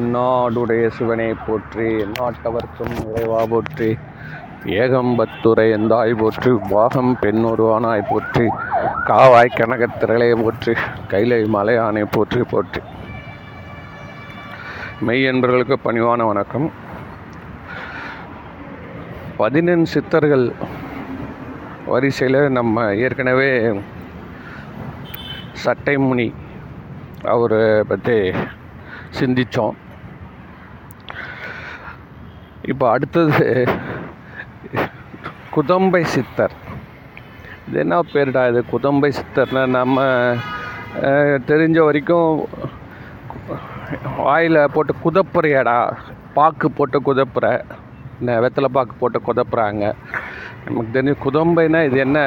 தென்னாடுடைய சிவனை போற்றி எந்நாட்டவர்க்கும் இறைவா போற்றி ஏகம்பத்துரை எந்தாய் போற்றி வாகம் பெண்ணொருவானாய் போற்றி காவாய் கனகத்திரளே போற்றி கைலை மலையானை போற்றி போற்றி. மெய் என்பவர்களுக்கு பணிவான வணக்கம். பதினெண் சித்தர்கள் வரிசையில் நம்ம ஏற்கனவே சட்டைமுனி அவரை பற்றி சிந்தித்தோம் இப்போ அடுத்தது குதம்பை சித்தர். இது என்ன பேருடா இது? குதம்பை சித்தர்னா நம்ம தெரிஞ்ச வரைக்கும் வாயில் போட்டு குதப்புறையடா. பாக்கு போட்டு குதப்புற. என்ன வெத்தலை பாக்கு போட்டு குதப்புறாங்க. நமக்கு தெரிஞ்ச குதம்பைனா இது என்ன?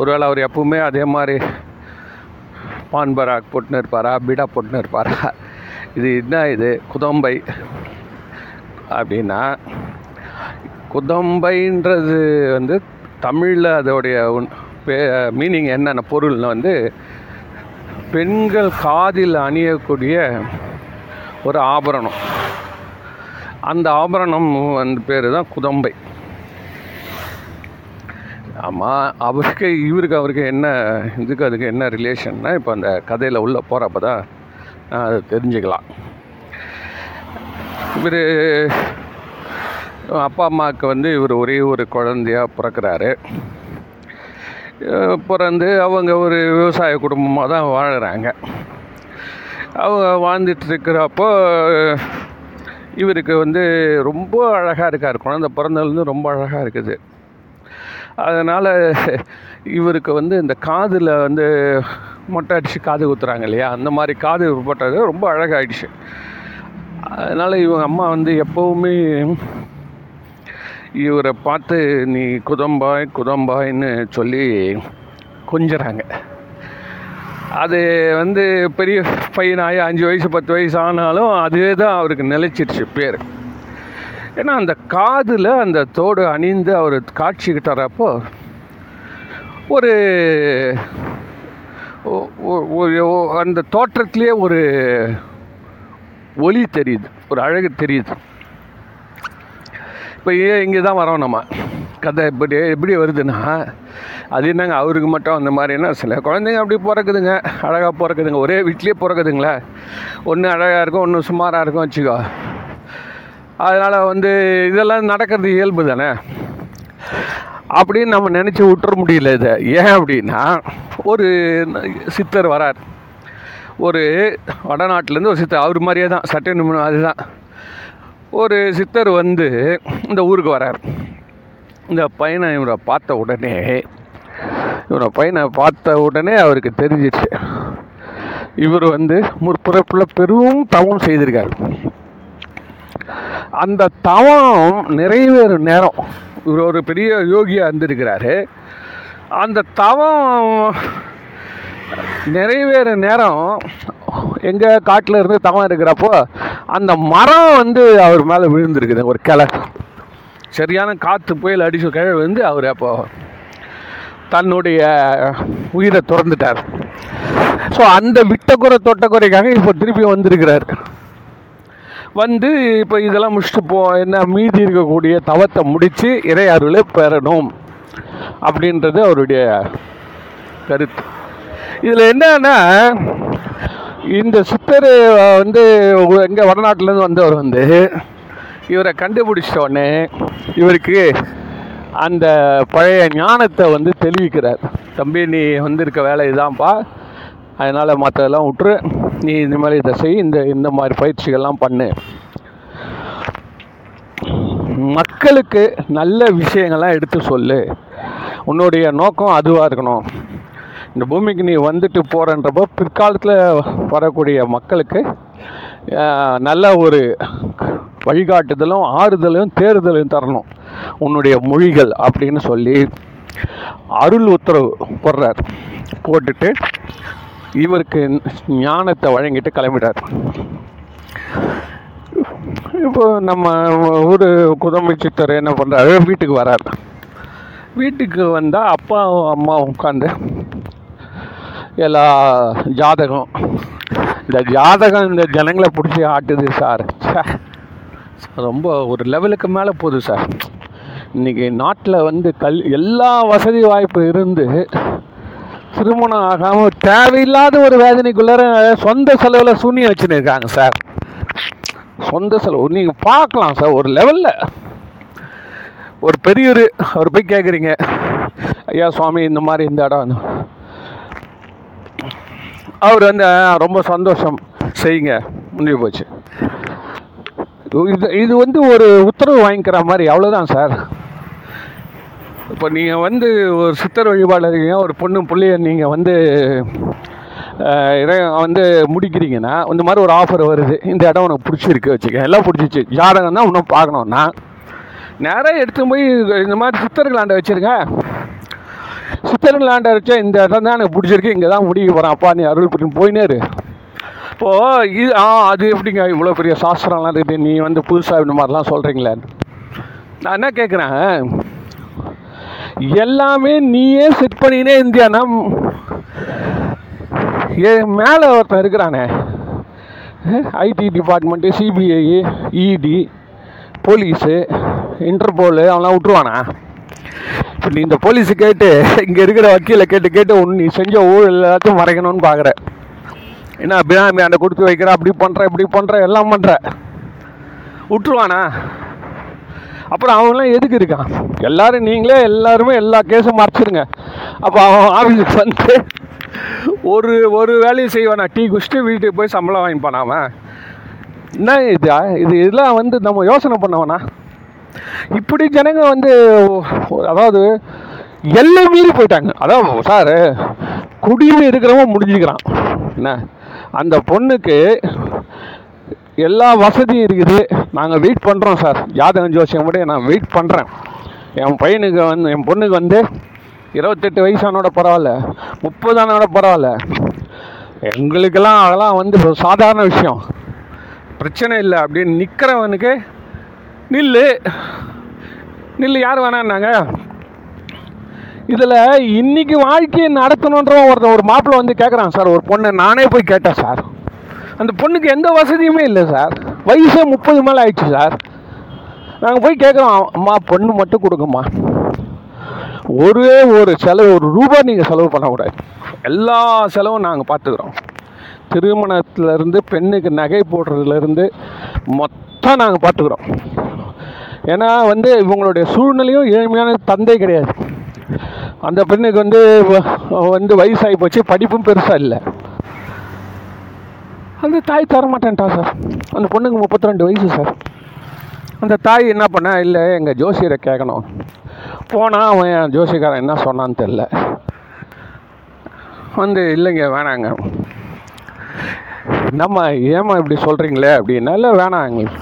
ஒருவேளை அவர் எப்பவுமே அதே மாதிரி பான்பராக் போட்டுன்னு இருப்பாரா? பீடா போட்டுன்னு இருப்பாரா? இது என்ன இது? குதம்பை அப்படின்னா குதம்பைன்றது வந்து தமிழில் அதோடைய மீனிங் என்னென்ன பொருள்னு வந்து பெண்கள் காதில் அணியக்கூடிய ஒரு ஆபரணம். அந்த ஆபரணம் வந்து பேர் தான் குதம்பை. ஆமாம் அவருக்கு இவருக்கு அவருக்கு என்ன இதுக்கு அதுக்கு என்ன ரிலேஷன்னா இப்போ அந்த கதையில் உள்ளே போகிறப்ப தான் நான் அதை தெரிஞ்சுக்கலாம். இவர் அப்பா அம்மாவுக்கு வந்து இவர் ஒரே ஒரு குழந்தையாக பிறக்கிறாரு. பிறந்து அவங்க ஒரு விவசாய குடும்பமாக தான் வாழ்கிறாங்க அவங்க வாழ்ந்துட்டுருக்கிறப்போ இவருக்கு வந்து ரொம்ப அழகாக இருக்கார். குழந்தை பிறந்ததுலேருந்து ரொம்ப அழகாக இருக்குது. அதனால் இவருக்கு வந்து இந்த காதில் வந்து மொட்டை அடித்து காது குத்துறாங்க இல்லையா? அந்த மாதிரி காது போட்டது ரொம்ப அழகாயிடுச்சு. அதனால் இவங்க அம்மா வந்து எப்போவுமே இவரை பார்த்து நீ குதம்பாய் குதம்பாய்ன்னு சொல்லி கொஞ்சுறாங்க. அது வந்து பெரிய பையனாகி அஞ்சு வயசு பத்து வயசு ஆனாலும் அதுவே தான் அவருக்கு நிலைச்சிருச்சு பேர். ஏன்னா அந்த காதில் அந்த தோடு அணிந்து அவர் காட்சிக்கு தரப்போ ஒரு அந்த தோற்றத்திலே ஒரு ஒளி தெரியுது ஒரு அழகு தெரியுது. இப்போ இங்கே தான் வரோம் நம்ம. கதை எப்படி எப்படி வருதுன்னா அது என்னங்க அவருக்கு மட்டும் அந்த மாதிரினா சில குழந்தைங்க அப்படி பிறக்குதுங்க அழகாக பிறக்குதுங்க ஒரே வீட்லேயே பிறக்குதுங்களே. ஒன்று அழகாக இருக்கும் ஒன்று சுமாராக இருக்கும் வச்சுக்கோ. அதனால் வந்து இதெல்லாம் நடக்கிறது இயல்பு தானே. அப்படின்னு நம்ம நினச்சி விட்டுற முடியல இதை. ஏன் அப்படின்னா ஒரு சித்தர் வரார். ஒரு வடநாட்டிலேருந்து ஒரு சித்தர் அவர் மாதிரியே தான் சட்டை நிமிடம் அதுதான். ஒரு சித்தர் வந்து இந்த ஊருக்கு வரார். இந்த பையனை இவரை பார்த்த உடனே இவரை பையனை பார்த்த உடனே அவருக்கு தெரிஞ்சிச்சு. இவர் வந்து முற்பிறப்பில் பெரும் தவம் செய்திருக்கார். அந்த தவம் நிறைவேறும் நேரம். இவர் ஒரு பெரிய யோகியாக இருந்திருக்கிறாரு. அந்த தவம் நிறைவேற நேரம். எங்கள் காட்டில் இருந்து தவம் இருக்கிறப்போ அந்த மரம் வந்து அவர் மேலே விழுந்திருக்குது ஒரு கிளை. சரியான காற்று புயல் அடிச்ச கிழ வந்து அவர் அப்போ தன்னுடைய உயிரை திறந்துட்டார். ஸோ அந்த விட்டக்குறை தொட்டக்குறைக்காக இப்போ திருப்பி வந்திருக்கிறார். வந்து இப்போ இதெல்லாம் முடிச்சுட்டு போ என்ன மீதி இருக்கக்கூடிய தவத்தை முடித்து இறை அருளை பெறணும் அப்படின்றது அவருடைய கருத்து. இதில் என்னன்னா இந்த சித்தர் வந்து எங்கே வடநாட்டிலேருந்து வந்தவர் வந்து இவரை கண்டுபிடிச்ச உடனே இவருக்கு அந்த பழைய ஞானத்தை வந்து தெளிவிக்கிறார் தம்பி நீ வந்திருக்க வேலை இதான்ப்பா அதனால் மற்றதெல்லாம் விட்டுரு நீ இந்த மாதிரி இதை செய் இந்த இந்த மாதிரி பயிற்சிகள்லாம் பண்ணு. மக்களுக்கு நல்ல விஷயங்கள்லாம் எடுத்து சொல்லு. உன்னுடைய நோக்கம் அதுவாக இருக்கணும். இந்த பூமிக்கு நீ வந்துட்டு போகிறன்றப்போ பிற்காலத்தில் வரக்கூடிய மக்களுக்கு நல்ல ஒரு வழிகாட்டுதலும் ஆறுதலும் தேறுதலும் தரணும். உன்னுடைய மொழிகள் அப்படின்னு சொல்லி அருள் உத்தரவு போடுறார். போட்டுட்டு இவருக்கு ஞானத்தை வழங்கிட்டு கிளம்பிட்டார். இப்போ நம்ம ஊர் குதம்பை சித்தர் என்ன பண்ணுறாரு வீட்டுக்கு வரார். வீட்டுக்கு வந்தால் அப்பாவும் அம்மாவும் உட்காந்து எல்லா ஜாதகம். இந்த ஜாதகம் இந்த ஜனங்களை பிடிச்சி ஆட்டுது சார். ரொம்ப ஒரு லெவலுக்கு மேலே போகுது சார். இன்றைக்கி நாட்டில் வந்து கல் எல்லா வசதி வாய்ப்பு இருந்து திருமணம் ஆகாமல் தேவையில்லாத ஒரு வேதனைக்குள்ளார சொந்த செலவில் சூனியம் வச்சுன்னு இருக்காங்க சார். சொந்த செலவு. நீங்கள் பார்க்கலாம் சார் ஒரு லெவலில். ஒரு பெரியவர் அவர் போய் கேட்குறீங்க ஐயா சுவாமி இந்த மாதிரி இந்த இடம் அவர் வந்து ரொம்ப சந்தோஷம். செய்யுங்க. முடிஞ்சு போச்சு. இது இது வந்து ஒரு உத்தரவு வாங்கிக்கிற மாதிரி அவ்வளோதான் சார். இப்போ நீங்கள் வந்து ஒரு சித்தர் வழிபாடுறீங்க ஒரு பொண்ணு பிள்ளைய நீங்கள் வந்து அஹ், இறை வந்து முடிக்கிறீங்கன்னா இந்த மாதிரி ஒரு ஆஃபர் வருது. இந்த இடம் உனக்கு பிடிச்சிருக்கு வச்சுக்க. எல்லாம் பிடிச்சிச்சு. ஜாதகம் தான் இன்னும் பார்க்கணுன்னா நேராக எடுத்து போய் இந்த மாதிரி சித்தர்களாண்ட வச்சுருங்க சித்தர்களாண்ட வச்சா இந்த இடம் தான் எனக்கு பிடிச்சிருக்கு. இங்கே தான் முடிக்க போகிறேன் அப்பா நீ அருள் புரியும். போயினேரு இப்போது இது ஆ அது எப்படிங்க? இவ்வளோ பெரிய சாஸ்திரம்லாம் இருக்குது. நீ வந்து புதுசாக இந்த மாதிரிலாம் சொல்கிறீங்களே நான் என்ன கேட்குறேன் எல்லாமே நீயே செட் பண்ணினே இந்தியானா மேலே ஒருத்தன் இருக்கிறானே. IT department CBI ED police Interpol அவன்லாம் விட்ருவானா இப்போ நீ இந்த போலீஸு கேட்டு இங்கே இருக்கிற வக்கீலை கேட்டு கேட்டு ஒன்று நீ செஞ்ச ஊழல் எல்லாத்தையும் மறைக்கணும்னு பார்க்குற என்ன பினாமி அந்த கொடுத்து வைக்கிற அப்படி பண்ணுற இப்படி பண்ணுற எல்லாம் பண்ணுற விட்டுருவானா? அப்புறம் அவன்லாம் எதுக்கு இருக்கான்? எல்லாரும் நீங்களே எல்லாருமே எல்லா கேஸும் மறைச்சிருங்க. அப்போ அவன் ஆஃபீஸுக்கு வந்து ஒரு ஒரு வேலையும் செய்வானா? டீ குடிச்சிட்டு வீட்டுக்கு போய் சம்பளம் வாங்கிப்பானா அவன்? என்ன இது இது இதெல்லாம் வந்து நம்ம யோசனை பண்ணவனா? இப்படி ஜனங்க வந்து அதாவது எல்லை மீறி போயிட்டாங்க. அதாவது சார் குடியில் இருக்கிறவன் முடிஞ்சுக்கிறான். என்ன? அந்த பொண்ணுக்கு எல்லா வசதியும் இருக்குது. நாங்கள் வெயிட் பண்ணுறோம் சார் ஜாதகம் ஜோசியம் கூட நான் வெயிட் பண்ணுறேன் என் பையனுக்கு வந்து என் பொண்ணுக்கு வந்து இருபத்தெட்டு வயசானோட பரவாயில்ல. முப்பதானோட பரவாயில்ல. எங்களுக்கெல்லாம் அதெல்லாம் வந்து சாதாரண விஷயம். பிரச்சனை இல்லை அப்படின்னு நிற்கிறவனுக்கு நில்லு. நில்லு யார் வேணான்னாங்க? இதில் இன்றைக்கி வாழ்க்கையை நடத்தணுன்றவன் ஒருத்தன் ஒரு மாப்பிள்ளை வந்து கேட்குறான் சார் ஒரு பொண்ணை நானே போய் கேட்டேன் சார். அந்த பொண்ணுக்கு எந்த வசதியுமே இல்லை சார். வயசே முப்பது மேலே ஆயிடுச்சு சார். நாங்கள் போய் கேட்குறோம் அம்மா பொண்ணு மட்டும் கொடுங்கம்மா. ஒரே ஒரு செலவு ஒரு ரூபா நீங்கள் செலவு பண்ணக்கூடாது. எல்லா செலவும் நாங்கள் பார்த்துக்குறோம். திருமணத்துலேருந்து பெண்ணுக்கு நகை போடுறதுலேருந்து மொத்தம் நாங்கள் பார்த்துக்குறோம். ஏன்னா வந்து இவங்களுடைய சூழ்நிலையும் ஏழ்மையான தந்தை கிடையாது. அந்த பெண்ணுக்கு வந்து வந்து வயசாகி போச்சு. படிப்பும் பெருசாக இல்லை. அந்த தாய் தர மாட்டேன்ட்டா சார். அந்த பொண்ணுக்கு முப்பத்தி ரெண்டு வயசு சார். அந்த தாய் என்ன பண்ணா இல்லை எங்கள் ஜோசியரை கேட்கணும். போனால் அவன் என் ஜோசியக்காரன் என்ன சொன்னான்னு தெரில வந்து இல்லைங்க வேணாங்க. நம்ம ஏமா இப்படி சொல்கிறீங்களே அப்படின்னா இல்லை வேணாம் எங்களுக்கு.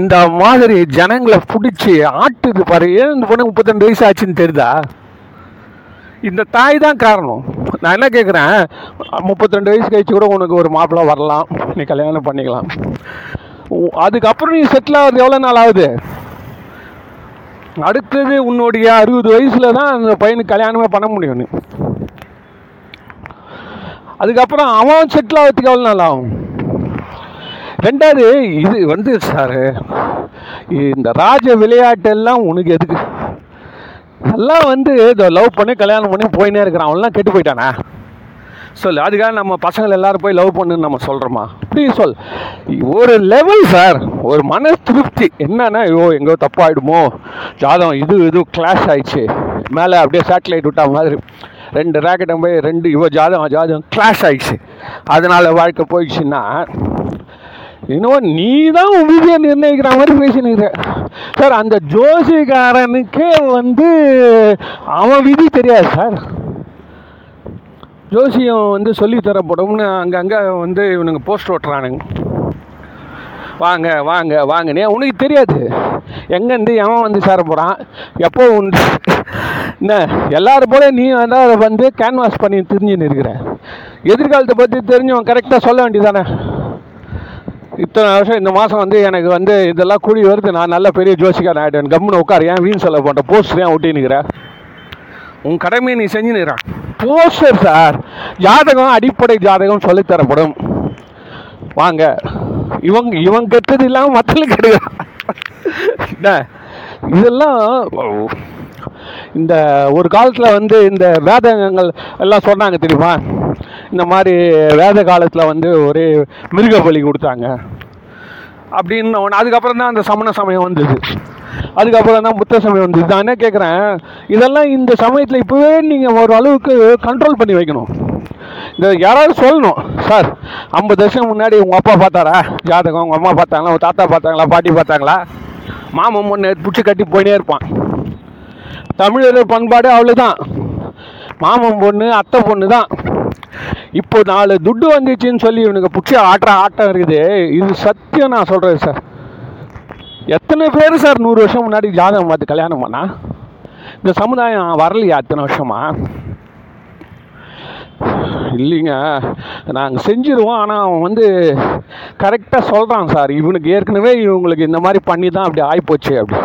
இந்த மாதிரி ஜனங்களை பிடிச்சி ஆட்டுது பாரு. ஏன் இந்த பொண்ணு முப்பத்தெண்டு வயசு ஆச்சுன்னு தெரியுதா? இந்த தாய் தான் காரணம். நான் என்ன கேட்குறேன் முப்பத்தெண்டு வயசு கழிச்சு கூட உனக்கு ஒரு மாப்பிள்ளை வரலாம். நீ கல்யாணம் பண்ணிக்கலாம். அதுக்கப்புறம் நீ செட்டில் ஆகுது. எவ்வளோ நாள் ஆகுது? அடுத்தது உன்னுடைய அறுபது வயசில் தான் அந்த பையனுக்கு கல்யாணமே பண்ண முடியும் நீ. அதுக்கப்புறம் அவன் செட்டில் ஆகிறதுக்கு எவ்வளோ நாள் ஆகும்? ரெண்டாவது இது வந்து சார் இந்த ராஜ விளையாட்டெல்லாம் உனக்கு எதுக்கு? எல்லாம் வந்து இதை லவ் பண்ணி கல்யாணம் பண்ணி போயினே இருக்கிறான். அவன்லாம் கெட்டு போயிட்டானா? சொல்லு அதுக்காக நம்ம பசங்களை எல்லாரும் போய் லவ் பண்ணுன்னு நம்ம சொல்கிறோமா அப்படி சொல். ஒரு லெவல் சார் ஒரு மன திருப்தி. என்னன்னா ஐயோ எங்கோ தப்பாயிடுமோ? ஜாதகம் இது இது கிளாஷ் ஆயிடுச்சு. மேலே அப்படியே சேட்டலைட் விட்டா மாதிரி. ரெண்டு ராக்கெட்டும் போய் ரெண்டு இவ ஜாதகம் ஜாதகம் கிளாஷ் ஆயிடுச்சு. அதனால் வாழ்க்கை போயிடுச்சுன்னா இன்னும் நீ தான் உன் விதியை நிர்ணயிக்கிற மாதிரி பேசினுக்கிற. சார் அந்த ஜோசிக்காரனுக்கே வந்து அவன் விதி தெரியாது சார். ஜோசியம் வந்து சொல்லித் தரப்படும்னு அங்கங்கே வந்து இவனுங்க போஸ்ட் ஓட்டுறானுங்க. வாங்க வாங்க வாங்கனே உனக்கு தெரியாது. எங்கேருந்து எவன் வந்து சேர போகிறான் எப்போ உண்டு என்ன எல்லாரும் போல நீ வந்து அதை வந்து கேன்வாஸ் பண்ணி தெரிஞ்சுன்னு இருக்கிற. எதிர்காலத்தை பற்றி தெரிஞ்சவன் கரெக்டாக சொல்ல வேண்டியதானே இத்தனை வருஷம் இந்த மாதம் வந்து எனக்கு வந்து இதெல்லாம் கூடி வருது. நான் நல்ல பெரிய ஜோசிக்காரன் ஆகிட்டேன் கம்முன்னு உட்கார். ஏன் வீண் செலவு பண்ணுற போஸ்டர் ஏன் ஒட்டினுக்கிற உன் கடமையை நீ செஞ்சுனுக்கிறான் போஸ்டர் சார் ஜாதகம் அடிப்படை ஜாதகம் சொல்லித் தரப்படும் வாங்க. இவங்க இவங்க கெட்டது இல்லாமல் மற்றவங்களுக்கு கெடுக்கிறான் என்ன? இதெல்லாம் இந்த ஒரு காலத்தில் வந்து இந்த வேதங்கள் எல்லாம் சொன்னாங்க தெரியுமா? இந்த மாதிரி வேத காலத்தில் வந்து ஒரே மிருக பலி கொடுத்தாங்க. அப்படின்னு ஒன்று அதுக்கப்புறம் தான் அந்த சமண சமயம் வந்தது. அதுக்கப்புறம் தான் புத்த சமயம் வந்தது. நான் என்ன கேட்குறேன் இதெல்லாம் இந்த சமயத்தில் இப்போவே நீங்கள் ஒரு அளவுக்கு கண்ட்ரோல் பண்ணி வைக்கணும். இந்த யாராவது சொல்லணும். சார் ஐம்பது வருஷம் முன்னாடி உங்கள் அப்பா பார்த்தாரா? ஜாதகம் உங்கள் அம்மா பார்த்தாங்களா? உங்கள் தாத்தா பார்த்தாங்களா? பாட்டி பார்த்தாங்களா? மாமன் பொண்ணு பிடிச்சி கட்டி போயினே இருப்பான். தமிழர் பண்பாடு அவ்வளோதான் மாமன் பொண்ணு அத்தை பொண்ணு தான் இப்போ நாலு துட்டு வந்துச்சுன்னு சொல்லி இவனுக்கு பிடிச்ச ஆட்டுற ஆட்டம் இருக்குது. இது சத்தியம் நான் சொல்கிறேன் சார் எத்தனை பேர் சார் நூறு வருஷம் முன்னாடி ஜாதகம் பார்த்து கல்யாணம் பண்ணா? இந்த சமுதாயம் வரலையா அத்தனை வருஷமா? இல்லைங்க. நாங்கள் செஞ்சிருவோம் ஆனால் அவன் வந்து கரெக்டாக சொல்கிறான் சார் இவனுக்கு ஏற்கனவே இவங்களுக்கு இந்த மாதிரி பண்ணி தான் அப்படி ஆகிப்போச்சு அப்படி.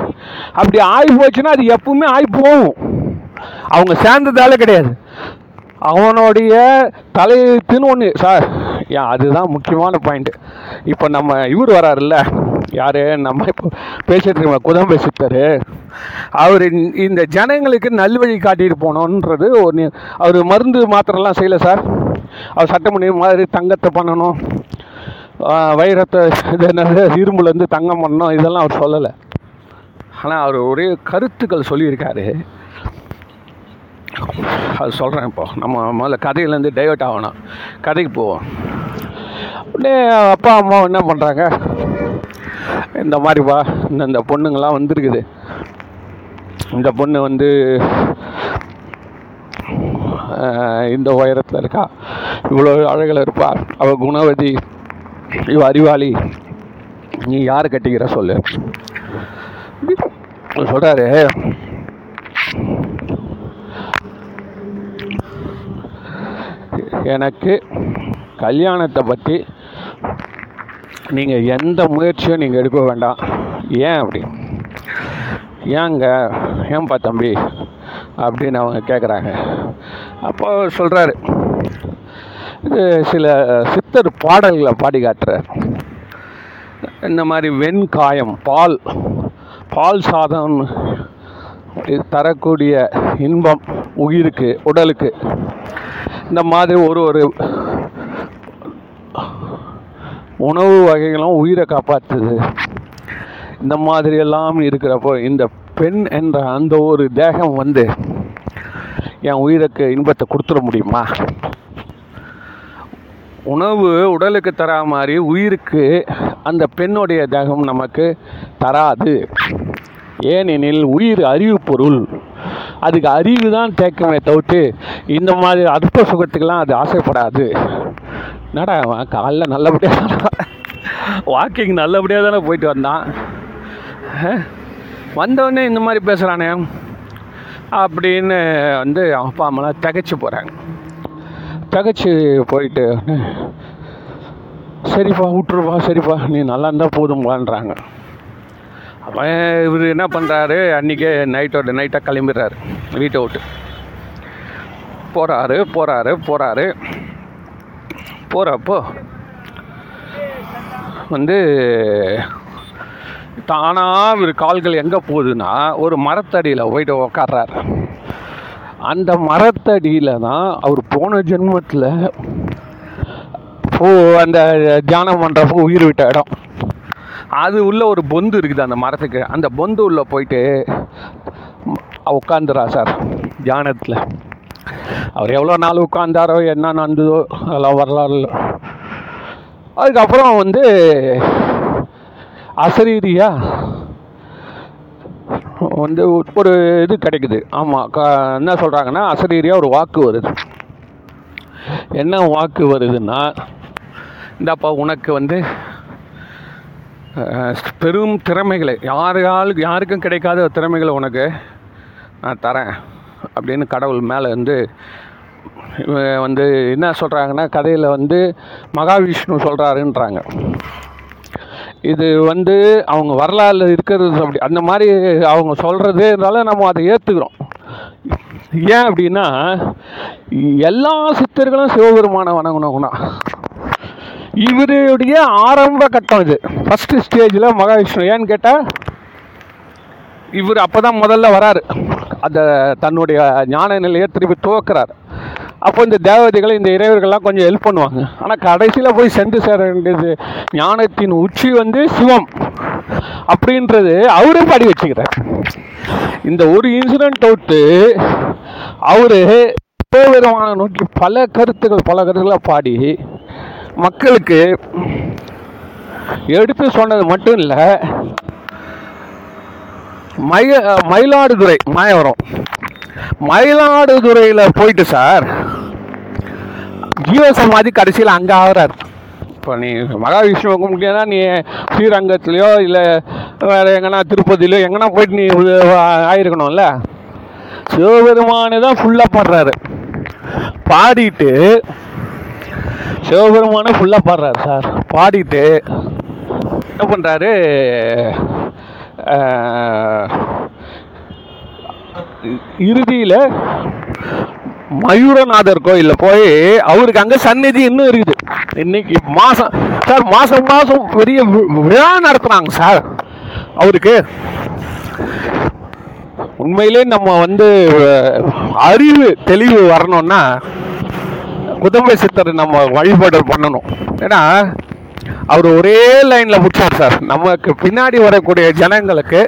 அப்படி ஆகி போச்சுன்னா அது எப்பவுமே ஆகி போகும் அவங்க சேர்ந்ததால கிடையாது. அவனுடைய தலையெழுத்துன்னு ஒன்று சார் ஏன் அதுதான் முக்கியமான பாயிண்ட் இப்போ நம்ம இவர் வராருல்ல. யார்? நம்ம இப்போ பேசிகிட்டு இருக்கோம் குதம் பேசிட்டாரு அவர் இந்த ஜனங்களுக்கு நல்வழி காட்டிட்டு போனோன்றது ஒரு அவர் மருந்து மாத்திரலாம் செய்யலை சார். அவர் சட்டமணி மாதிரி தங்கத்தை பண்ணணும். வைரத்தை இது என்னது இரும்புலேருந்து தங்கம் பண்ணணும். இதெல்லாம் அவர் சொல்லலை. ஆனால் அவர் ஒரே கருத்துக்கள் சொல்லியிருக்காரு. அது சொல்கிறேன் இப்போ நம்ம முதல்ல கதையிலேருந்து டைவர்ட் ஆகணும். கதைக்கு போவோம். உடனே அப்பா அம்மா என்ன பண்ணுறாங்க இந்த மாதிரிப்பா இந்த இந்த பொண்ணுங்கள்லாம் வந்துருக்குது. இந்த பொண்ணு வந்து இந்த உயரத்தில் இருக்கா. இவ்வளோ அழகில் இருப்பா. அவள் குணவதி. இவ அறிவாளி. நீ யார் கட்டிக்கிற சொல்லு. சொல்கிறாரு எனக்கு கல்யாணத்தை பற்றி நீங்கள் எந்த முயற்சியும் நீங்கள் எடுக்க வேண்டாம். ஏன் அப்படி? ஏங்க ஏன்பா தம்பி? அப்படின்னு அவங்க கேட்குறாங்க அப்போ சொல்கிறாரு இது சில சித்தர் பாடல்களை பாடி காட்டுறார். இந்த மாதிரி வெண்காயம் பால் பால் சாதம் தரக்கூடிய இன்பம் உயிருக்கு உடலுக்கு. இந்த மாதிரி ஒரு ஒரு உணவு வகைகளும் உயிரை காப்பாற்றுது இந்த மாதிரி எல்லாம் இருக்கிறப்போ இந்த பெண் என்ற அந்த ஒரு தேகம் வந்து என் உயிருக்கு இன்பத்தை கொடுத்துட முடியுமா? உணவு உடலுக்கு தரா மாதிரி உயிருக்கு அந்த பெண்ணுடைய தேகம் நமக்கு தராது. ஏனெனில் உயிர் அறிவு பொருள். அதுக்கு அறிவு தான் தேக்கமே தவிர்த்து இந்த மாதிரி அற்ப சுகத்துக்கெல்லாம் அது ஆசைப்படாது. என்னடா காலைல நல்லபடியாக வாக்கிங் நல்லபடியாக தானே போயிட்டு வந்தான். வந்தவொடனே இந்த மாதிரி பேசுகிறானே அப்படின்னு வந்து அவன் அப்பா அம்மாலாம் திகைச்சு போகிறாங்க திகைச்சு போயிட்டு சரிப்பா விட்டுருப்பா சரிப்பா நீ நல்லா இருந்தால் போதும்பான்றாங்க. அப்போ இவர் என்ன பண்ணுறாரு அன்றைக்கே நைட்டோட நைட்டாக கிளம்பிடுறாரு. வீட்டை விட்டு. போகிறாரு போகிறாரு போகிறாரு போகிறப்போ வந்து தானாக இவர் கால்கள் எங்கே போகுதுன்னா ஒரு மரத்தடியில் போயிட்டு உக்காடுறாரு அந்த மரத்தடியில் தான் அவர் போன ஜென்மத்தில் பூ அந்த தியானம் பண்ணுறப்போ உயிர் விட்ட இடம். அது உள்ள ஒரு பொந்து இருக்குது அந்த மரத்துக்கு. அந்த பொந்து உள்ள போயிட்டு உட்காந்துரா சார். தியானத்தில். அவர் எவ்வளோ நாள் உட்காந்தாரோ என்ன நடந்ததோ அதெல்லாம் வரலாறு அதுக்கப்புறம் வந்து அசரீரியா வந்து ஒரு இது கிடைக்குது. ஆமாம் க என்ன சொல்கிறாங்கன்னா அசரீரியாக ஒரு வாக்கு வருது. என்ன வாக்கு வருதுன்னா இந்தாப்பா உனக்கு வந்து பெரும் திறமைகளை யாரால் யாருக்கும் கிடைக்காத திறமைகளை உனக்கு நான் தரேன் அப்படின்னு கடவுள் மேலே வந்து வந்து என்ன சொல்கிறாங்கன்னா கதையில் வந்து மகாவிஷ்ணு சொல்கிறாருன்றாங்க இது வந்து அவங்க வரலாறுல இருக்கிறது அப்படி அந்த மாதிரி அவங்க சொல்கிறதுனால நம்ம அதை ஏற்றுக்கிறோம் ஏன் அப்படின்னா எல்லா சித்தர்களும் சிவபெருமானை வணங்கினவங்கன்னா இவருடைய ஆரம்ப கட்டம் இது. ஃபஸ்ட்டு ஸ்டேஜில் மகாவிஷ்ணு. ஏன்னு கேட்டால் இவர் அப்போ தான் முதல்ல வராரு. அந்த தன்னுடைய ஞான நிலையை திருப்பி துவக்கிறார். அப்போ இந்த தேவதைகள் இந்த இறைவர்கள்லாம் கொஞ்சம் ஹெல்ப் பண்ணுவாங்க. ஆனால் கடைசியில் போய் சென்று சேர வேண்டியது ஞானத்தின் உச்சி வந்து சிவம் அப்படின்றது அவரே பாடி வச்சுக்கிறார். இந்த ஒரு இன்சிடென்ட் விட்டு அவரு விதமான நோக்கி பல கருத்துக்கள் பல கருத்துக்களை பாடி மக்களுக்கு எடுத்து சொன்னது மட்டும் இல்லை. மய மயிலாடுதுறை மாயவரம். மயிலாடுதுறையில் போயிட்டு சார் ஜீவசமாதி கடைசியில் அங்கே ஆகிறார். இப்போ நீ மகாவிஷ்ணு கும்பிட்டீங்கன்னா நீ ஸ்ரீரங்கத்துலேயோ இல்லை வேறு எங்கன்னா திருப்பதியிலையோ எங்கன்னா போயிட்டு நீ ஆயிருக்கணும்ல? சிவபெருமானு தான் ஃபுல்லாக பாடுறாரு. பாடிட்டு சிவபெருமானே ஃபுல்லாக பாடுறாரு சார் பாடிட்டு என்ன பண்ணுறாரு இறுதியில் மயூரநாதர் கோயிலில் போய் அவருக்கு அங்கே சந்நிதி இன்னும் இருக்குது. இன்னைக்கு மாதம் சார் மாதம் மாதம் பெரிய வி- விழா நடத்துகிறாங்க சார் அவருக்கு உண்மையிலே நம்ம வந்து அறிவு தெளிவு வரணும்னா குதம்பை சித்தர் நம்ம வழிபாடு பண்ணணும். ஏன்னா அவர் ஒரே லைனில் முடிச்சார் சார். நமக்கு பின்னாடி வரக்கூடிய ஜனங்களுக்கு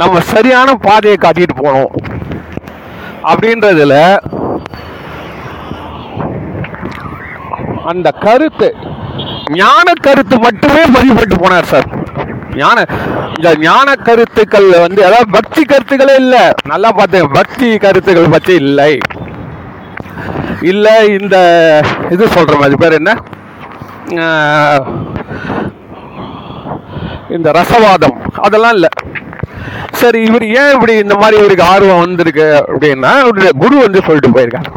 நம்ம சரியான பாதையை காட்டிட்டு போகணும். அப்படின்றதுல அந்த கருத்து ஞான கருத்து மட்டுமே பதிவுபட்டு போனார் சார். ஞான இந்த ஞான கருத்துக்கள் வந்து அதாவது பக்தி கருத்துக்களே இல்லை. நல்லா பார்த்தேன் பக்தி கருத்துக்கள் பற்றி இல்லை. இல்லை இந்த இது சொல்கிற மாதிரி பேர் என்ன? இந்த ரசவாதம் அதெல்லாம் இல்லை. சரி இவர் ஏன் இப்படி இந்த மாதிரி இவருக்கு ஆர்வம் வந்திருக்கு அப்படின்னா அவருடைய குரு வந்து சொல்லிட்டு போயிருக்காரு.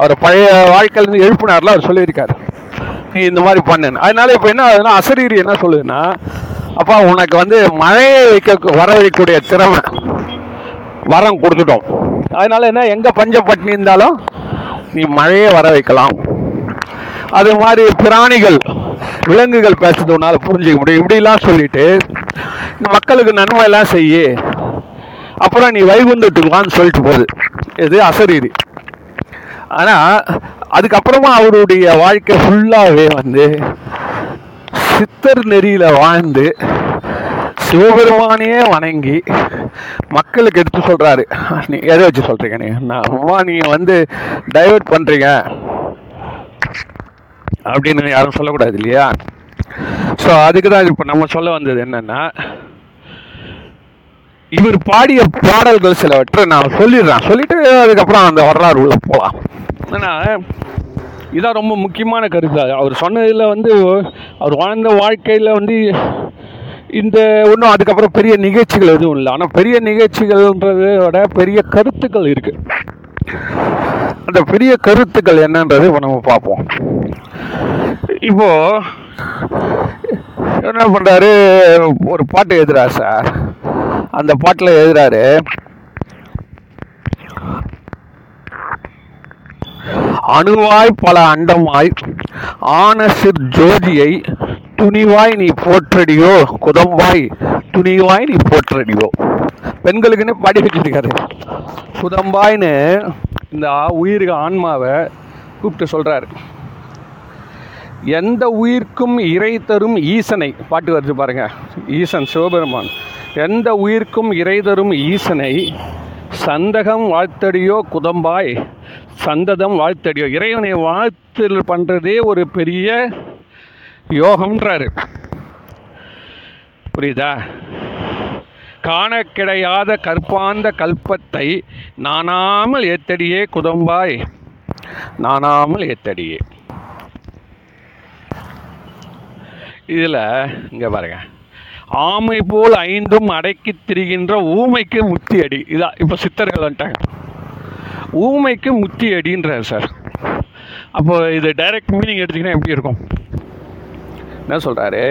அவர் பழைய வாழ்க்கையிலேருந்து எழுப்பினார்ல அவர் சொல்லியிருக்காரு. நீ இந்த மாதிரி பண்ணுன்னு. அதனால இப்போ என்ன ஆகுதுன்னா அசரீரி என்ன சொல்லுதுன்னா அப்பா உனக்கு வந்து மழையை வைக்க வர வைக்கக்கூடிய திறமை வரம் கொடுத்துட்டோம். அதனால என்ன எங்கே பஞ்சப்பட்டினி இருந்தாலும் நீ மழையே வர வைக்கலாம். அது மாதிரி பிராணிகள் விலங்குகள் பேசுறது உன்னால் புரிஞ்சிக்க முடியும். இப்படிலாம் சொல்லிட்டு மக்களுக்கு நன்மை எல்லாம் செய்ய அப்புறம் நீ வைகுந்தத்துக்கு சொல்லிட்டு போகுது இது அசரீரி. ஆனால் அதுக்கப்புறமா அவருடைய வாழ்க்கை ஃபுல்லாகவே வந்து சித்தர் நெறியில் வாழ்ந்து சிவபெருமானையே வணங்கி மக்களுக்கு எடுத்து சொல்றாரு. நீ எதை வச்சு சொல்றீங்க நீ? நான் அம்மா நீங்க வந்து டைவர்ட் பண்றீங்க. அப்படின்னு யாரும் சொல்லக்கூடாது இல்லையா? ஸோ அதுக்கு தான் இப்போ நம்ம சொல்ல வந்தது என்னன்னா இவர் பாடிய பாடல்கள் சிலவற்றை நான் சொல்லிடுறேன். சொல்லிட்டு அதுக்கப்புறம் அந்த வரலாறு உள்ள போகலாம் ஏன்னா இதான் ரொம்ப முக்கியமான கருத்து. அவர் சொன்னதில் வந்து அவர் வாழ்ந்த வாழ்க்கையில் வந்து இந்த ஒன்றும் அதுக்கப்புறம் பெரிய நிகழ்ச்சிகள் எதுவும் இல்லை. ஆனால் பெரிய நிகழ்ச்சிகள்ன்றதை விட பெரிய கருத்துக்கள் இருக்கு. அந்த பெரிய கருத்துக்கள் என்னன்றது இப்போ நம்ம பார்ப்போம். இப்போ என்ன பண்ணுறாரு ஒரு பாட்டு எழுதுறாரு சார். அந்த பாட்டில் எழுதுறாரு அணுவாய் பல அண்டமாய் ஆன சிற் ஜோதியை துணிவாய் நீ போற்றடியோ? குதம்பாய் துணிவாய் நீ போற்றடியோ? பெண்களுக்குன்னு பாடி வச்சிருக்காரு குதம்பாய்னு இந்த உயிருக்கு ஆன்மாவை கூப்பிட்டு சொல்கிறாரு எந்த உயிர்க்கும் இறை தரும் ஈசனை. பாட்டு வருது பாருங்க. ஈசன் சிவபெருமான். எந்த உயிர்க்கும் இறை தரும் ஈசனை. சந்தகம் வாழ்த்தடியோ குதம்பாய் சந்ததம் வாழ்த்தடியோ. இறைவனை வாழ்த்து பண்ணுறதே ஒரு பெரிய யோகம்ன்றாரு. புரியுதா? காண கிடையாத கற்பாந்த கல்பத்தை நானாமல் ஏத்தடியே குதம்பாய். நானாமல் ஏத்தடியே. இதில் இங்கே பாருங்க. ஆமை போல் ஐந்தும் அடக்கி திரிகின்ற ஊமைக்கு முத்தி அடி இதான் இப்போ சித்தர்கள் வந்துட்டாங்க. ஊமைக்கு முத்தி அடின்றார் சார். அப்போ இது டைரக்ட் மீனிங் எடுத்தீங்கன்னா எப்படி இருக்கும்? என்ன சொல்கிறாரு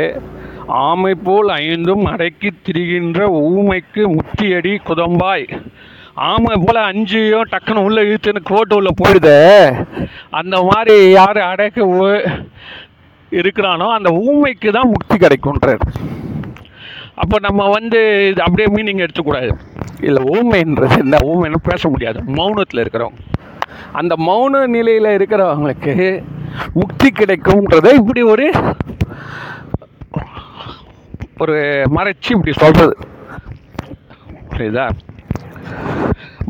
ஆமை போல் ஐந்தும் அடக்கி திரிகின்ற ஊமைக்கு முத்தியடி குதம்பாய். ஆமை போல் அஞ்சையும் டக்குன்னு உள்ளே இழுத்துன்னு கோட்டு உள்ளே போயிடுது. அந்த மாதிரி யார் அடக்க இருக்கிறானோ அந்த ஊமைக்கு தான் முக்தி கிடைக்கும்ன்றார். அப்போ நம்ம வந்து இது அப்படியே மீனிங் எடுத்துக்கூடாது. இல்லை ஊமைன்றது என்ன? ஊமைன்னு பேச முடியாது. மௌனத்தில் இருக்கிறவங்க. அந்த மௌன நிலையில் இருக்கிறவங்களுக்கு முக்தி கிடைக்கும்ன்றதை இப்படி ஒரு ஒரு மறைச்சி இப்படி சொல்கிறது புரியுதா?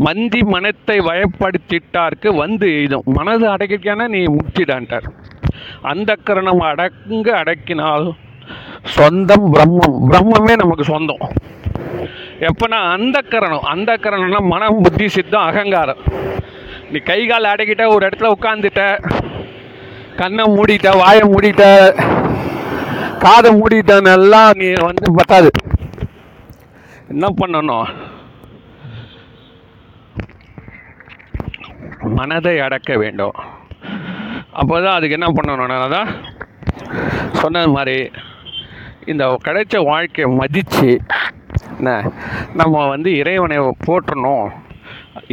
மந்தி மனத்தை வயப்படுத்திட்டார்க்கு வந்து எய்தும் மனது அடக்கிட்டானா நீ முக்திடான்ட்டார் அந்த கரணம் அடங்க அடக்கினால் சொந்தம் பிரம்மம். பிரம்மமே நமக்கு சொந்தம். எப்பனா அந்த கரணம். அந்த கரணம்னா மனம் புத்தி சித்தம் அகங்காரம். நீ கை கால் அடக்கிட்ட ஒரு இடத்துல உட்காந்துட்ட கண்ணை மூடிட்ட வாயை மூடிட்ட காதை மூடிட்டனெல்லாம் நீ வந்து பத்தாது. என்ன பண்ணணும்? மனதை அடக்க வேண்டும். அப்போ தான் அதுக்கு என்ன பண்ணணும்னா தான் சொன்னது மாதிரி இந்த கிடைச்ச வாழ்க்கையை மதித்து என்ன நம்ம வந்து இறைவனை போற்றணும்.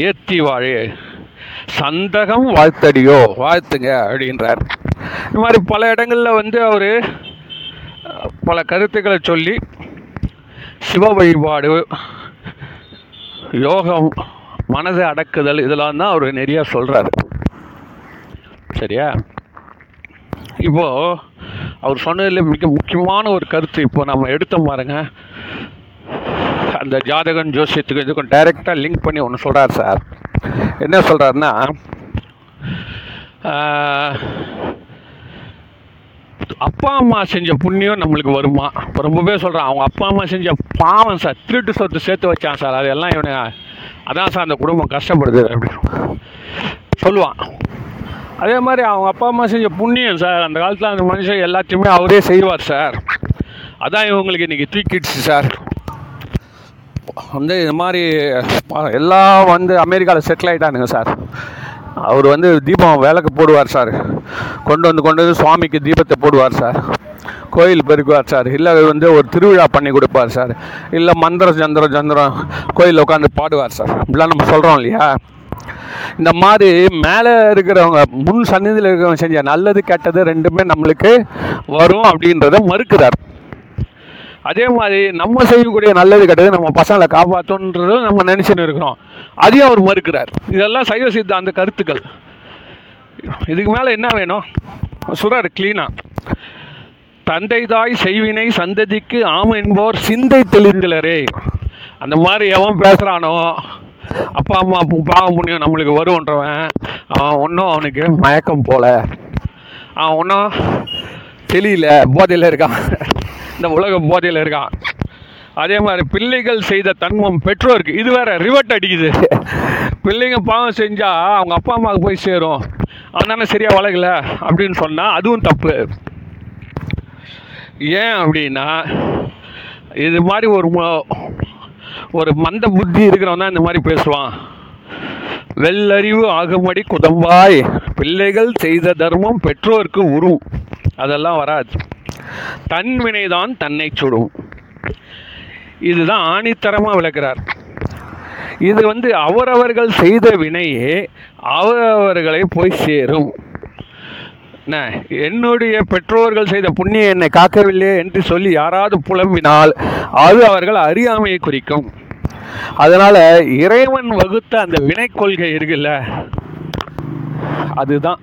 ஏற்றி வாழு சந்தகம் வாழ்த்தடியோ வாழ்த்துங்க அப்படின்றார். இந்த மாதிரி பல இடங்களில் வந்து அவர் பல கருத்துக்களை சொல்லி சிவ வழிபாடு யோகம் மனதை அடக்குதல் இதெல்லாம் தான் அவர் நிறையா சொல்கிறாரு சரியா? இப்போது அவர் சொன்னதில் மிக முக்கியமான ஒரு கருத்து இப்போ நம்ம எடுத்தோம் பாருங்க. அந்த ஜாதகன் ஜோசியத்துக்கு இதுக்கும் டைரெக்டாக லிங்க் பண்ணி ஒன்று சொல்கிறார் சார். என்ன சொல்கிறாருன்னா அப்பா அம்மா செஞ்ச புண்ணியம் நம்மளுக்கு வருமா? இப்போ ரொம்பவே சொல்கிறான் அவங்க அப்பா அம்மா செஞ்ச பாவம் சார் திருட்டு சொத்து சேர்த்து வச்சான் சார் அதெல்லாம் இவனை அதான் சார் அந்த குடும்பம் கஷ்டப்படுது அப்படின்னு சொல்லுவான். அதே மாதிரி அவங்க அப்பா அம்மா செஞ்ச புண்ணியம் சார் அந்த காலத்தில் அந்த மனுஷன் எல்லாத்தையுமே அவரே செய்வார் சார். அதான் இவங்களுக்கு இன்றைக்கி தூக்கிடுச்சு சார். வந்து இது மாதிரி எல்லாம் வந்து அமெரிக்காவில் செட்டில் ஆகிட்டானுங்க சார். அவர் வந்து தீபம் விளக்கு போடுவார் சார். கொண்டு வந்து கொண்டு வந்து சுவாமிக்கு தீபத்தை போடுவார் சார். கோயில் பெருக்குவார் சார். இல்லை வந்து ஒரு திருவிழா பண்ணி கொடுப்பார் சார். இல்லை மந்திரம் சந்திரம் சந்திரம் கோயிலில் உட்காந்து பாடுவார் சார். இப்படிலாம் நம்ம சொல்கிறோம் இல்லையா? இந்த மாதிரி மேலே இருக்கிறவங்க முன் சந்நிதியில் இருக்கிறவங்க செஞ்ச நல்லது கெட்டது ரெண்டுமே நம்மளுக்கு வரும் அப்படின்றத மறுக்கிறார். அதே மாதிரி நம்ம செய்யக்கூடிய நல்லது கெட்டது நம்ம பசங்களை காப்பாற்றணுன்றது நம்ம நினச்சின்னு இருக்கிறோம். அதையும் அவர் மறுக்கிறார். இதெல்லாம் சைவ சித்தாந்த கருத்துக்கள். இதுக்கு மேலே என்ன வேணும்? சுரர் க்ளீனாக தந்தை தாய் செய்வினை சந்ததிக்கு ஆம் என்போர் சிந்தை தெளிந்தலரே. அந்த மாதிரி எவன் பேசுகிறானோ அப்பா அம்மா பாவம் புண்ணியம் நம்மளுக்கு வருன்றவன் அவன் ஒன்றும் அவனுக்கு மயக்கம் போல. அவன் ஒன்றும் தெளியல போதையில் இருக்கான். இந்த உலக போதையில் இருக்கான். அதே மாதிரி பிள்ளைகள் செய்த தன்மம் பெற்றோருக்கு இது வேற ரிவர்ட் அடிக்குது. பிள்ளைங்க பாவம் செஞ்சால் அவங்க அப்பா அம்மாவுக்கு போய் சேரும். அதனால சரியாக வளரல அப்படின்னு சொன்னால் அதுவும் தப்பு. ஏன் அப்படின்னா இது மாதிரி ஒரு ஒரு மந்த புத்தி இருக்கிறவன் தான் இந்த மாதிரி பேசுவான். வெள்ளறிவு ஆகும்படி குதம்பாய். பிள்ளைகள் செய்த தர்மம் பெற்றோருக்கு உரு அதெல்லாம் வராது. தன் வினைதான் தன்னை சுடும். இதுதான் ஆணித்தரமாக விளக்கிறார். இது வந்து அவரவர்கள் செய்த வினையே அவரவர்களை போய் சேரும். என்ன? என்னுடைய பெற்றோர்கள் செய்த புண்ணியம் என்னை காக்கவில்லை என்று சொல்லி யாராவது புலம்பினால் அது அவர்கள் அறியாமையை குறிக்கும். அதனால இறைவன் வகுத்த அந்த வினை கொள்கை இருக்குல்ல அதுதான்.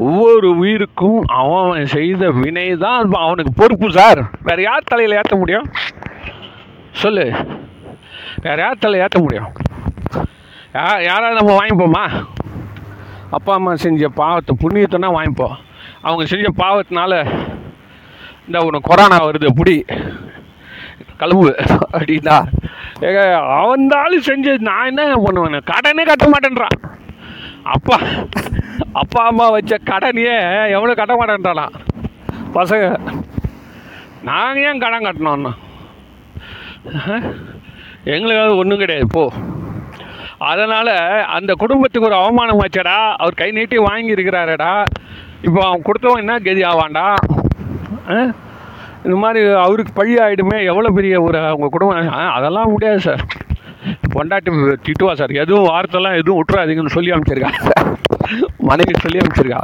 ஒவ்வொரு உயிருக்கும் அவன் செய்த வினை தான் அவனுக்கு பொறுப்பு சார். வேற யார் தலையில் ஏற்ற முடியும்? சொல்லு. வேற யார் தலையில் ஏற்ற முடியும்? யா யாராவது நம்ம வாங்கிப்போமா? அப்பா அம்மா செஞ்ச பாவத்தை புண்ணியத்தைனா வாங்கிப்போம். அவங்க செஞ்ச பாவத்தினால இந்த உனக்கு கொரோனா வருது புடி. கழுவு அப்படின்னா. ஏங்க அவந்தாலும் செஞ்சது நான் என்ன பண்ணுவேன்? கடனே கட்ட மாட்டேன்றான். அப்பா அப்பா அம்மா வச்ச கடனையே எவ்வளோ கட்ட மாட்டேன்ட்டானா பசங்க நாங்கள் ஏன் கடன் கட்டணும்னா எங்களுக்கு ஒன்றும் கிடையாது போ. அதனால் அந்த குடும்பத்துக்கு ஒரு அவமானம் வச்சடா அவர் கை நீட்டி வாங்கியிருக்கிறாரடா. இப்போ அவன் கொடுத்தவன் என்ன கதி ஆவான்டா? இந்த மாதிரி அவருக்கு பழி ஆகிடுமே எவ்வளோ பெரிய ஒரு அவங்க குடும்பம். அதெல்லாம் முடியாது சார். பொண்டாட்டி திட்டுவா சார். எதுவும் வார்த்தைலாம் எதுவும் விட்டுறாதீங்கன்னு சொல்லி அமைச்சிருக்கா மனைவி சொல்லி அமைச்சிருக்கா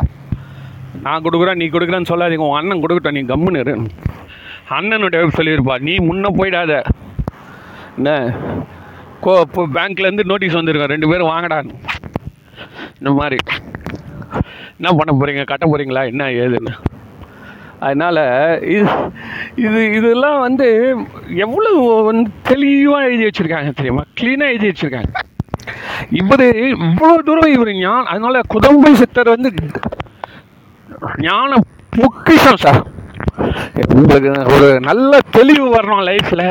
நான் கொடுக்குறேன் நீ கொடுக்குறேன்னு சொல்லாதீங்க. உன் அண்ணன் கொடுக்கட்டும் நீ கம்முன்னு இரு. அண்ணனுடைய சொல்லியிருப்பா. நீ முன்ன போயிடாத. என்ன? கோ இப்போ பேங்க்லேருந்து நோட்டீஸ் வந்திருக்கோம் ரெண்டு பேரும் வாங்கடான்னு இந்த மாதிரி. என்ன பண்ண போகிறீங்க கட்ட போகிறீங்களா என்ன ஏதுன்னு. அதனால் இது இது இதெல்லாம் வந்து எவ்வளோ வந்து தெளிவாக எழுதி வச்சுருக்காங்க தெரியுமா? க்ளீனாக எழுதி வச்சுருக்காங்க. இவர் இவ்வளோ தூரம் இவர் ஞான் அதனால குதம்பை சித்தர் வந்து ஞான பொக்கிஷம் சார் உங்களுக்கு ஒரு நல்ல தெளிவு வரணும் லைஃப்பில்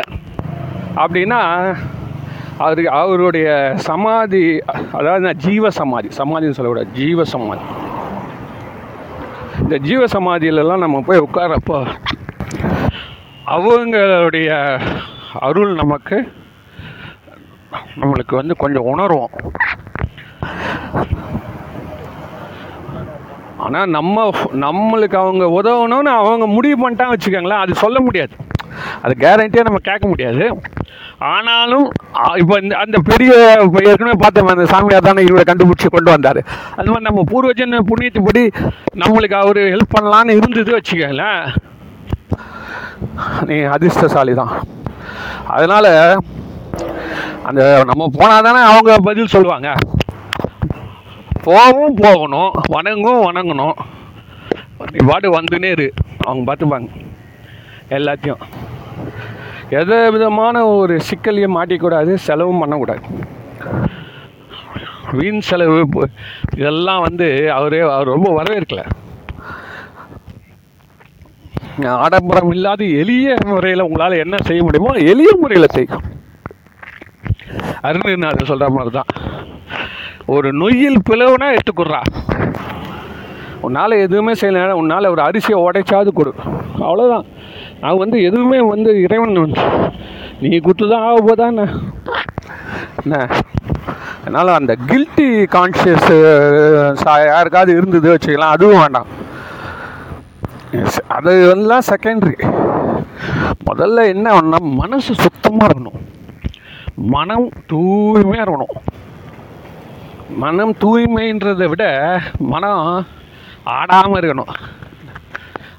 அப்படின்னா அவருக்கு அவருடைய சமாதி அதாவது ஜீவ சமாதி சமாதின்னு சொல்லக்கூடாது ஜீவ சமாதி. இந்த ஜீவ சமாதியிலலாம் நம்ம போய் உட்காரப்போ அவங்களுடைய அருள் நமக்கு நம்மளுக்கு வந்து கொஞ்சம் உணர்வோம். ஆனால் நம்ம நம்மளுக்கு அவங்க உதவணும்னு அவங்க முடிவு பண்ணிட்டாங்க வச்சுக்கோங்களேன் அது சொல்ல முடியாது. அது கேரண்டியாக நம்ம கேட்க முடியாது. ஆனாலும் இப்போ இந்த அந்த பெரிய ஏற்கனவே பார்த்தோம் அந்த சாமியார் தானே இவரை கண்டுபிடிச்சி கொண்டு வந்தார். அது மாதிரி நம்ம பூர்வஜன் புண்ணியத்துப்படி நம்மளுக்கு அவர் ஹெல்ப் பண்ணலான்னு இருந்தது வச்சுக்கோங்களேன். நீ அதிர்ஷ்டசாலி தான் அதனால் அந்த நம்ம போனால் தானே அவங்க பதில் சொல்லுவாங்க. போகவும் போகணும் வணங்கும் வணங்கணும். நீ பாட்டு வந்துனே இரு. அவங்க பார்த்துப்பாங்க எல்லாத்தையும். எந்த விதமான ஒரு சிக்கலையும் மாட்டிக்கூடாது செலவும் பண்ணக்கூடாது. வீண் செலவு இதெல்லாம் வந்து அவரே அவர் ரொம்ப வரவேற்கலை. ஆடம்பரம் இல்லாத எளிய முறையில் உங்களால் என்ன செய்ய முடியுமோ எளிய முறையில் செய்யும் அருணநாதர் சொல்கிற மாதிரி தான் ஒரு நொய்யில் பிளவுனா எடுத்துக்கொடுறா. உன்னால் எதுவுமே செய்யலை உன்னால் ஒரு அரிசியை உடைச்சாது கொடு. அவ்வளோதான் நான் வந்து எதுவுமே வந்து இறைவன் வந்து, நீ குத்து தான் ஆக போதான் என்ன? என்ன? அதனால் அந்த கில்ட்டி கான்ஷியஸ் யாருக்காவது இருந்தது வச்சுக்கலாம் அதுவும் வேண்டாம். அது எல்லாம் செகண்டரி முதல்ல என்ன ஒன்றா மனசு சுத்தமாக இருக்கணும். மனம் தூய்மையாக இருக்கணும். மனம் தூய்மைன்றதை விட மனம் ஆடாமல் இருக்கணும்.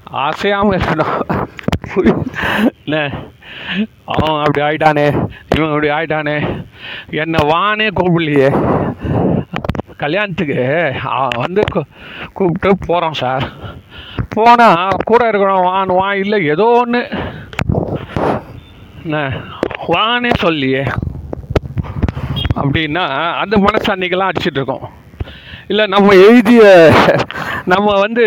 ஆசையாமல் இருக்கணும். என்ன? அவன் அப்படி ஆயிட்டானே இவன் அப்படி ஆயிட்டானே. என்னை வானே கூப்பிடலையே கல்யாணத்துக்கு வந்து கூப்பிட்டு போகிறோம் சார். போனால் கூட இருக்கிறோம் வான் வா இல்லை ஏதோ ஒன்று என்ன வானே சொல்லியே. அப்படின்னா அந்த மனசு அடிச்சுட்டு இருக்கோம். இல்லை நம்ம எழுதிய நம்ம வந்து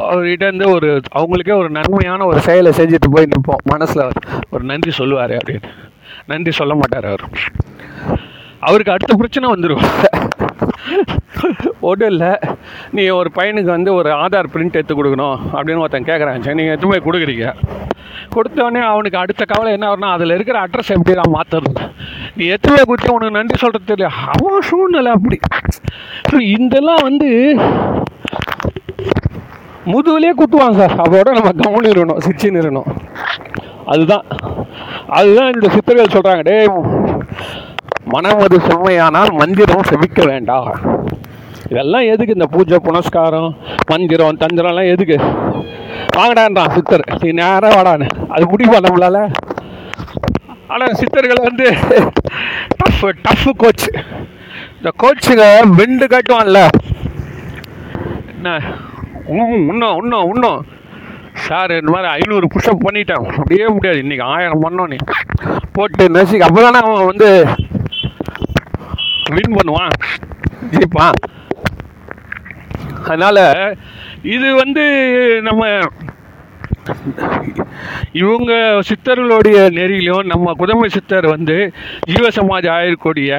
அவர்கிட்ட இருந்து ஒரு அவங்களுக்கே ஒரு நன்மையான ஒரு செயலை செஞ்சுட்டு போய் நிற்போம். மனசில் ஒரு நன்றி சொல்லுவார் அப்படின்னு. நன்றி சொல்ல மாட்டார் அவர். அவருக்கு அடுத்த பிரச்சனை வந்துடும் ஒன்றும் இல்லை நீ ஒரு பையனுக்கு வந்து ஒரு ஆதார் பிரிண்ட் எடுத்து கொடுக்கணும் அப்படின்னு ஒருத்தன் கேட்குறான் சரி நீங்கள் எடுத்து போய் கொடுக்குறீங்க. கொடுத்தோடனே அவனுக்கு அடுத்த கவலை என்ன வரும்னா அதில் இருக்கிற அட்ரஸ் எப்படி தான் மாற்றுறது நீ எத்தனை போய் கொடுத்து உனக்கு நன்றி சொல்கிறது தெரியல. அவன் சூழ்நிலை அப்படி. ஸோ இதெல்லாம் வந்து முதுகுலேயே குத்துவாங்க சார். அதோட நம்ம கவனிடணும் இருக்கணும் நிறணும் இருக்கணும் அதுதான். அதுதான் இந்த சித்தர்கள் சொல்கிறாங்க டே மனம் அது செம்மையானால் மந்திரம் செவிக்க வேண்டாம் இதெல்லாம் எதுக்கு இந்த பூஜை புனஸ்காரம் மந்திரம் தந்திரம்லாம் எதுக்கு? வாங்கடான்றான் சித்தர். நீ நேராக வாடான்னு. அது முடிவா நம்மளால? ஆனால் சித்தர்கள் வந்து டஃப் டஃப் கோச் இந்த கோச்சுங்க வெண்டு காட்டுவான்ல. என்ன? இன்னும் இன்னும் இன்னும் இன்னும் சார் இந்த மாதிரி ஐநூறு புஷ்அப் பண்ணிட்டேன். அப்படியே முடியாது. இன்னைக்கு ஆயிரம் பண்ணோம் நீ. போட்டு நசிக்கு. அப்போ தானே அவன் வந்து வின் பண்ணுவான். ஜெயிப்பான் அதனால் இது வந்து நம்ம இவங்க சித்தர்களுடைய நெறியிலும் நம்ம குதம்பை சித்தர் வந்து ஜீவசமாஜ் ஆயிருக்கூடிய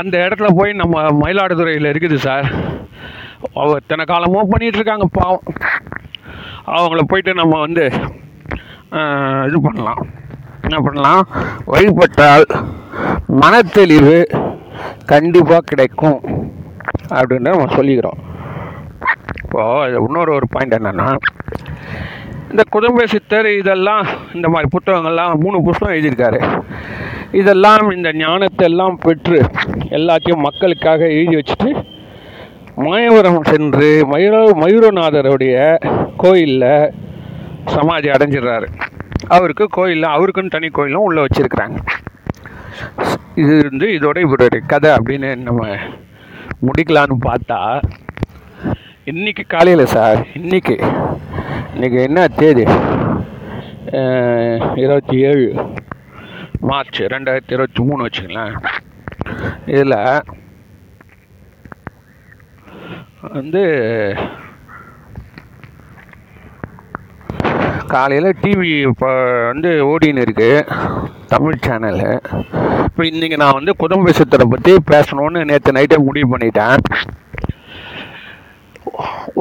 அந்த இடத்துல போய் நம்ம மயிலாடுதுறையில் இருக்குது சார். அவ இத்தனை காலமோ பண்ணிட்டு இருக்காங்க பாவம். அவங்கள போயிட்டு நம்ம வந்து இது பண்ணலாம். என்ன பண்ணலாம்? வழிபட்டால் மனத்தெளிவு கண்டிப்பாக கிடைக்கும் அப்படின்னு நம்ம சொல்லிக்கிறோம். இப்போது இன்னொரு ஒரு பாயிண்ட் என்னென்னா இந்த குடும்ப சித்தர் இதெல்லாம் இந்த மாதிரி புத்தகங்கள்லாம் மூணு புத்தகம் எழுதியிருக்காரு. இதெல்லாம் இந்த ஞானத்தை எல்லாம் பெற்று எல்லாத்தையும் மக்களுக்காக எழுதி வச்சுட்டு மாயவரம் சென்று மயூர மயூரநாதருடைய கோயிலில் சமாதி அடைஞ்சிடுறாரு. அவருக்கு கோயிலில் அவருக்குன்னு தனி கோயிலும் உள்ளே வச்சுருக்குறாங்க. இது வந்து இதோட இவருடைய கதை அப்படின்னு நம்ம முடிக்கலான்னு பார்த்தா இன்னைக்கு காலையில் சார் இன்னைக்கு இன்னைக்கு என்ன தேதி? இருபத்தி ஏழு மார்ச் ரெண்டாயிரத்தி இருபத்தி மூணு வச்சுங்களேன் இதில் வந்து காலையில் டிவி இப்போ வந்து ஓடின்னு இருக்குது தமிழ் சேனலு இப்போ இன்றைக்கி நான் வந்து குடும்ப சித்தரை பற்றி பேசணும்னு நேற்று நைட்டே முடிவு பண்ணிட்டேன்.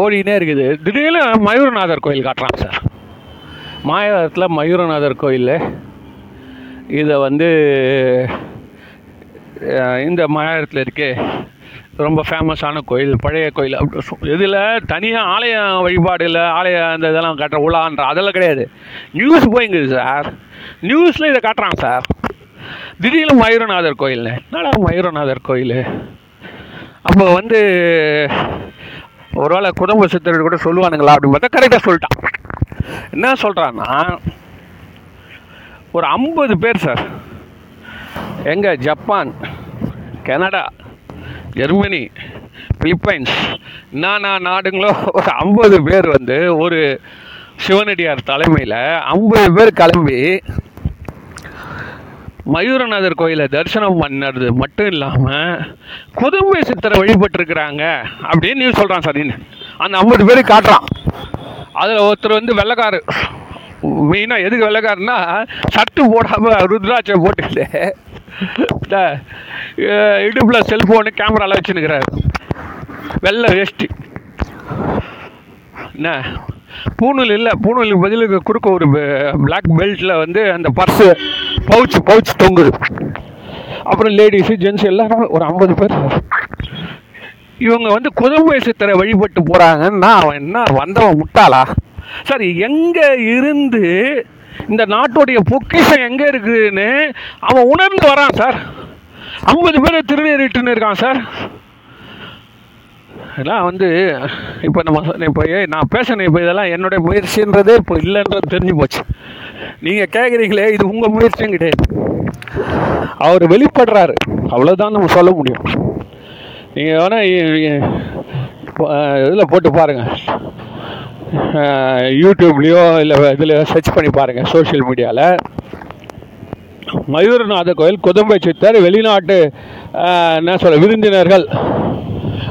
ஓடினே இருக்குது. திடீர்னு மயூரநாதர் கோயில் காட்டுறான் சார். மாயவரத்தில் மயூரநாதர் கோயில். இதை வந்து இந்த மாயவரத்தில் இருக்கே. ரொம்ப ஃபேமஸான கோயில் பழைய கோயில் இதில் தனியாக ஆலய வழிபாடு இல்லை ஆலய அந்த இதெல்லாம் கட்டுற உலான்ற அதெல்லாம் கிடையாது. நியூஸ் போய்ங்குது சார் நியூஸில் இதை காட்டுறான் சார் திடீர்னு மயூரநாதர் கோயில்னு. என்னடா மயூரநாதர் கோயில்? அப்போ வந்து ஒருவேளை குடும்ப சித்தர்கள் கூட சொல்லுவானுங்களா அப்படின்னு பார்த்தா கரெக்டாக சொல்லிட்டான். என்ன சொல்கிறான்னா ஒரு ஐம்பது பேர் சார் எங்கே ஜப்பான் கனடா ஜெர்மனி பிலிப்பைன்ஸ் நானா நாடுங்களோ ஒரு ஐம்பது பேர் வந்து ஒரு சிவனடியார் தலைமையில் ஐம்பது பேர் கிளம்பி மயூரநாதர் கோயிலை தரிசனம் பண்ணுறது மட்டும் இல்லாமல் குதும்பை சித்தரை வழிபட்டிருக்கிறாங்க அப்படின்னு நியூஸ் சொல்கிறான் சார் அந்த ஐம்பது பேர் காட்டுறான். அதில் ஒருத்தர் வந்து வெள்ளக்காரு. மெயினாக எதுக்கு வெள்ளக்காருன்னா சட்டு போடாமல் ருத்ராட்சை போட்டுக்கிட்டு இடுப்பில் செல்ஃபோனு கேமராலாம் வச்சுன்னுக்கிறாரு. வெள்ளை வேஷ்டி. என்ன? பூணூல் இல்லை பூணூலுக்கு பதிலுக்கு குறுக்க ஒரு பிளாக் பெல்ட்டில் வந்து அந்த பர்ஸு பவுச் பவுச் தொங்குது. அப்புறம் லேடிஸு ஜென்ஸ் எல்லாரும் ஒரு ஐம்பது பேர். இவங்க வந்து குதும்பை சித்தரை வழிபட்டு போகிறாங்கன்னா அவன் என்ன வந்தவன் முட்டாளா? சார் எங்கே இருந்து இந்த நாட்டுடைய பொக்கிஷம் எங்கே இருக்குதுன்னு அவன் உணர்ந்து வரான் சார். ஐம்பது பேர் திருநீரிட்டுன்னு இருக்கான் சார். இதெல்லாம் வந்து இப்போ நம்ம இப்போ நான் பேசுனேன் இப்போ இதெல்லாம் என்னுடைய முயற்சின்றதே இப்போ இல்லைன்றது தெரிஞ்சு போச்சு. நீங்கள் கேட்குறீங்களே இது உங்கள் முயற்சியும் கிடையாது. அவர் வெளிப்படுறாரு. அவ்வளோதான் நம்ம சொல்ல முடியும். நீங்கள் வேணால் இதில் போட்டு பாருங்கள் யூடியூப்லேயோ இல்லை இதில் சர்ச் பண்ணி பாருங்கள் சோஷியல் மீடியாவில் மயூரநாத கோயில் குதம்பை சித்தர் வெளிநாட்டு என்ன சொல்ல விருந்தினர்கள்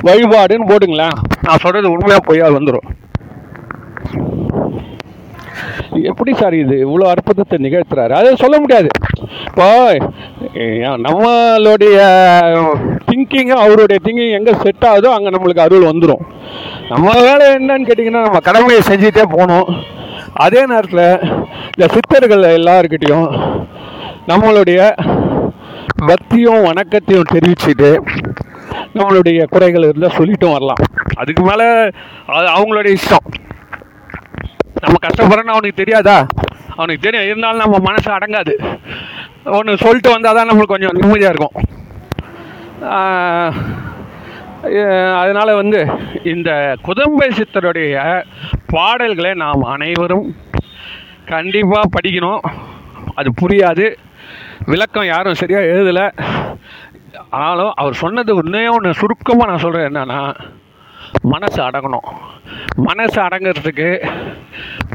வழிபாடுன்னு போட்டுங்களேன். நான் சொல்கிறது உண்மையாக பொய்யா வந்துடும் எப்படி சார் இது இவ்வளோ அற்புதத்தை நிகழ்த்துறாரு? அதை சொல்ல முடியாது. இப்போ நம்மளுடைய திங்கிங் அவருடைய திங்கிங் எங்கே செட் ஆகுதோ அங்கே நம்மளுக்கு அருள் வந்துடும் நம்ம வேலை என்னன்னு கேட்டிங்கன்னா நம்ம கடமையை செஞ்சுட்டே போகணும். அதே நேரத்தில் இந்த சித்தர்கள் எல்லாருக்கிட்டேயும் நம்மளுடைய பக்தியும் வணக்கத்தையும் தெரிவிச்சுட்டு நம்மளுடைய குறைகள் இருந்தால் சொல்லிட்டும் வரலாம். அதுக்கு மேலே அது அவங்களுடைய இஷ்டம். நம்ம கஷ்டப்படுறோன்னு அவனுக்கு தெரியாதா? அவனுக்கு தெரியும். இருந்தாலும் நம்ம மனசு அடங்காது. ஒன்று சொல்லிட்டு வந்தால் தான் நம்மளுக்கு கொஞ்சம் நிம்மதியாக இருக்கும். அதனால் வந்து இந்த குதம்பை சித்தருடைய பாடல்களை நாம் அனைவரும் கண்டிப்பாக படிக்கணும். அது புரியாது. விளக்கம் யாரும் சரியாக எழுதலை. ஆனாலும் அவர் சொன்னது ஒன்றே ஒன்று சுருக்கமாக நான் சொல்கிறேன் என்னன்னா மனசு அடங்கணும். மனசு அடங்கிறதுக்கு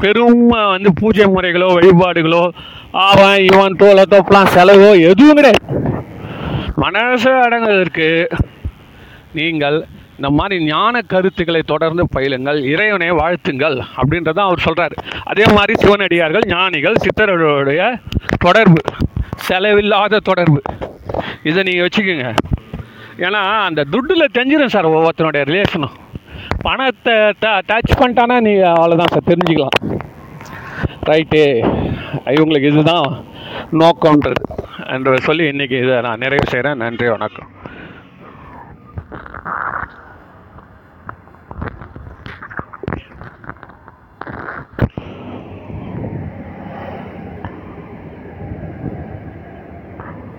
பெரும் வந்து பூஜை முறைகளோ வழிபாடுகளோ அவன் இவன் தோலை தோப்பலாம் செலவோ எதுவும் கிடையாது. மனசு அடங்குவதற்கு நீங்கள் இந்த மாதிரி ஞான கருத்துக்களை தொடர்ந்து பயிலுங்கள் இறைவனை வாழ்த்துங்கள் அப்படின்றதான் அவர் சொல்கிறார் அதே மாதிரி சிவனடியார்கள் ஞானிகள் சித்தர்களுடைய தொடர்பு செலவில்லாத தொடர்பு. இதை நீங்கள் வச்சுக்கோங்க. ஏன்னா அந்த துட்டில் தெரிஞ்சிடும் சார் ஒவ்வொருத்தனுடைய ரிலேஷனும் பணத்தை ட டச் பண்ணிட்டானா நீ அவ்வளோதான் சார் தெரிஞ்சுக்கலாம். ரைட்டு இவங்களுக்கு இதுதான் நோக்கம்ன்றது என்று சொல்லி இன்னைக்கு இதை நான் நிறைவு செய்கிறேன் நன்றி வணக்கம்.